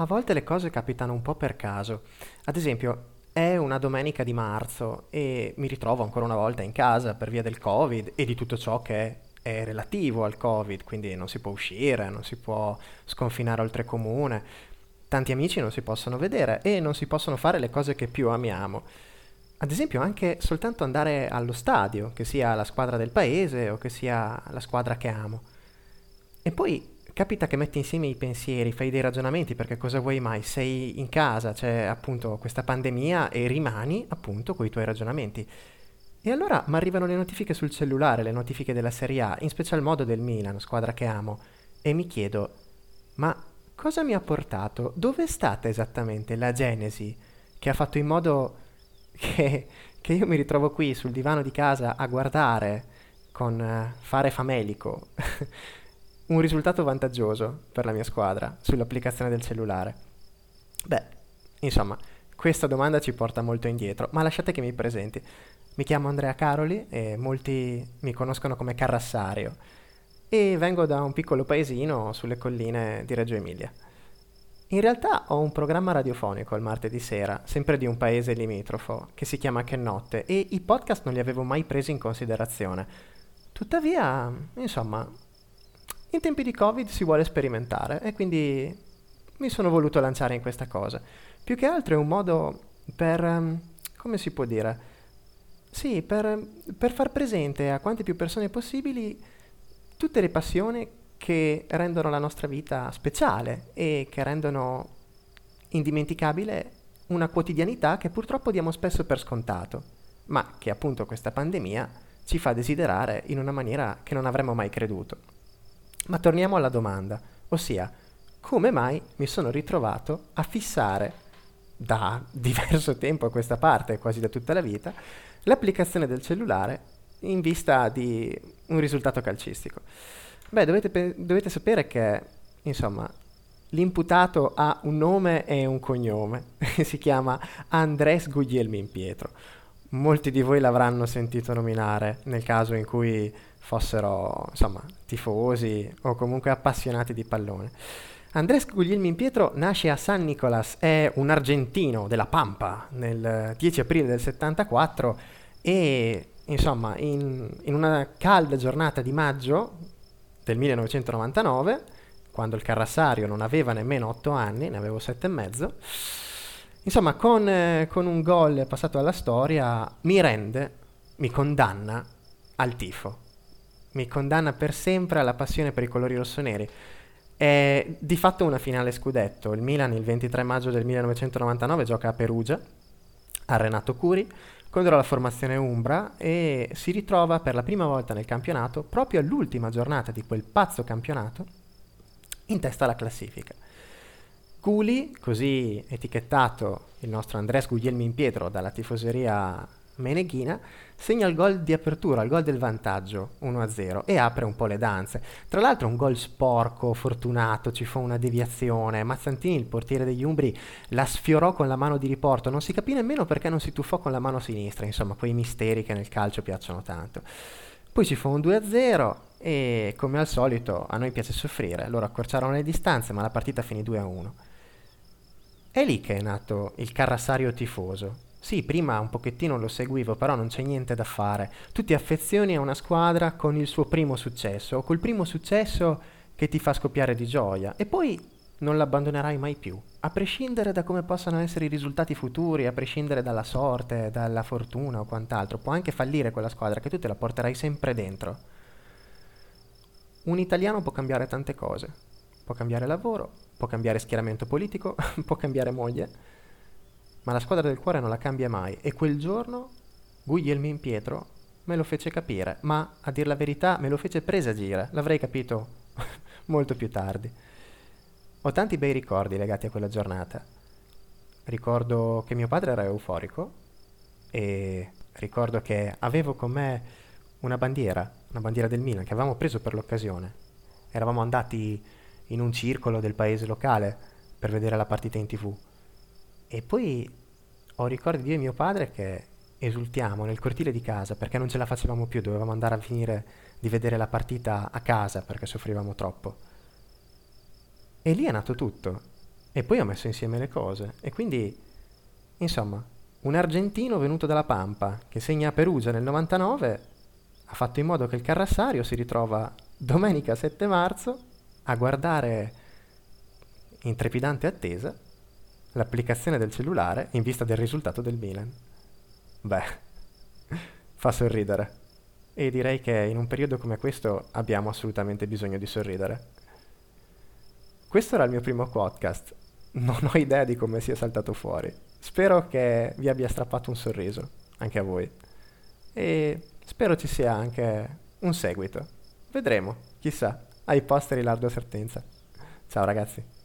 a volte le cose capitano un po' per caso. Ad esempio, è una domenica di marzo e mi ritrovo ancora una volta in casa per via del Covid e di tutto ciò che è, relativo al Covid, quindi non si può uscire, non si può sconfinare oltre comune, tanti amici non si possono vedere e non si possono fare le cose che più amiamo. Ad esempio anche soltanto andare allo stadio, che sia la squadra del paese o che sia la squadra che amo. E poi capita che metti insieme i pensieri, fai dei ragionamenti perché cosa vuoi mai? Sei in casa, c'è appunto questa pandemia e rimani appunto con i tuoi ragionamenti. E allora mi arrivano le notifiche sul cellulare, le notifiche della Serie A, in special modo del Milan, squadra che amo, e mi chiedo, ma cosa mi ha portato? Dove è stata esattamente la genesi che ha fatto in modo che, che io mi ritrovo qui sul divano di casa a guardare con uh, fare famelico un risultato vantaggioso per la mia squadra sull'applicazione del cellulare? Beh, insomma, questa domanda ci porta molto indietro, ma lasciate che mi presenti. Mi chiamo Andrea Caroli e molti mi conoscono come Carrassario e vengo da un piccolo paesino sulle colline di Reggio Emilia. In realtà ho un programma radiofonico il martedì sera, sempre di un paese limitrofo, che si chiama Che Notte, e i podcast non li avevo mai presi in considerazione. Tuttavia, insomma, in tempi di Covid si vuole sperimentare e quindi mi sono voluto lanciare in questa cosa. Più che altro è un modo per, ehm, come si può dire? Sì, per, per far presente a quante più persone possibili tutte le passioni che rendono la nostra vita speciale e che rendono indimenticabile una quotidianità che purtroppo diamo spesso per scontato, ma che appunto questa pandemia ci fa desiderare in una maniera che non avremmo mai creduto. Ma torniamo alla domanda, ossia come mai mi sono ritrovato a fissare da diverso tempo a questa parte, quasi da tutta la vita, l'applicazione del cellulare in vista di un risultato calcistico. Beh, dovete, pe- dovete sapere che, insomma, l'imputato ha un nome e un cognome, si chiama Andrés Guglielmin Pietro. Molti di voi l'avranno sentito nominare nel caso in cui fossero insomma tifosi o comunque appassionati di pallone. Andrés Guglielmin Pietro nasce a San Nicolas, è un argentino della Pampa nel 10 aprile del 74 e insomma in, in una calda giornata di maggio del 1999, quando il Carrassario non aveva nemmeno 8 anni, ne avevo 7 e mezzo, insomma con, eh, con un gol passato alla storia mi rende, mi condanna al tifo mi condanna per sempre alla passione per i colori rossoneri. È di fatto una finale scudetto. Il Milan il 23 maggio del 1999 gioca a Perugia, a Renato Curi, contro la formazione Umbra e si ritrova per la prima volta nel campionato, proprio all'ultima giornata di quel pazzo campionato, in testa alla classifica. Culi, così etichettato il nostro Andres Guglielmin Pietro dalla tifoseria Meneghina segna il gol di apertura, il gol del vantaggio 1-0 e apre un po' le danze. Tra l'altro un gol sporco, fortunato, ci fa una deviazione. Mazzantini, il portiere degli Umbri, la sfiorò con la mano di riporto, non si capì nemmeno perché non si tuffò con la mano sinistra, insomma, quei misteri che nel calcio piacciono tanto. Poi ci fu un 2-0 e come al solito a noi piace soffrire, loro accorciarono le distanze ma la partita finì 2-1. È lì che è nato il carrassario tifoso, sì, prima un pochettino lo seguivo, però non c'è niente da fare. Tu ti affezioni a una squadra con il suo primo successo, o col primo successo che ti fa scoppiare di gioia, e poi non l'abbandonerai mai più, a prescindere da come possano essere i risultati futuri, a prescindere dalla sorte, dalla fortuna o quant'altro. Può anche fallire quella squadra che tu te la porterai sempre dentro. Un italiano può cambiare tante cose. Può cambiare lavoro, può cambiare schieramento politico, può cambiare moglie ma la squadra del cuore non la cambia mai e quel giorno Guglielmin Pietro me lo fece capire, ma a dir la verità me lo fece presagire, l'avrei capito molto più tardi. Ho tanti bei ricordi legati a quella giornata. Ricordo che mio padre era euforico e ricordo che avevo con me una bandiera, una bandiera del Milan che avevamo preso per l'occasione. Eravamo andati in un circolo del paese locale per vedere la partita in tv e poi ho ricordi di io e mio padre che esultiamo nel cortile di casa perché non ce la facevamo più, dovevamo andare a finire di vedere la partita a casa perché soffrivamo troppo. E lì è nato tutto. E poi ho messo insieme le cose. E quindi, insomma, un argentino venuto dalla Pampa che segna a Perugia nel 99 ha fatto in modo che il Carrassario si ritrova domenica 7 marzo a guardare in trepidante attesa l'applicazione del cellulare in vista del risultato del Milan. Beh, fa sorridere. E direi che in un periodo come questo abbiamo assolutamente bisogno di sorridere. Questo era il mio primo podcast. Non ho idea di come sia saltato fuori. Spero che vi abbia strappato un sorriso, anche a voi. E spero ci sia anche un seguito. Vedremo, chissà, ai posteri lardo sentenza. Ciao ragazzi.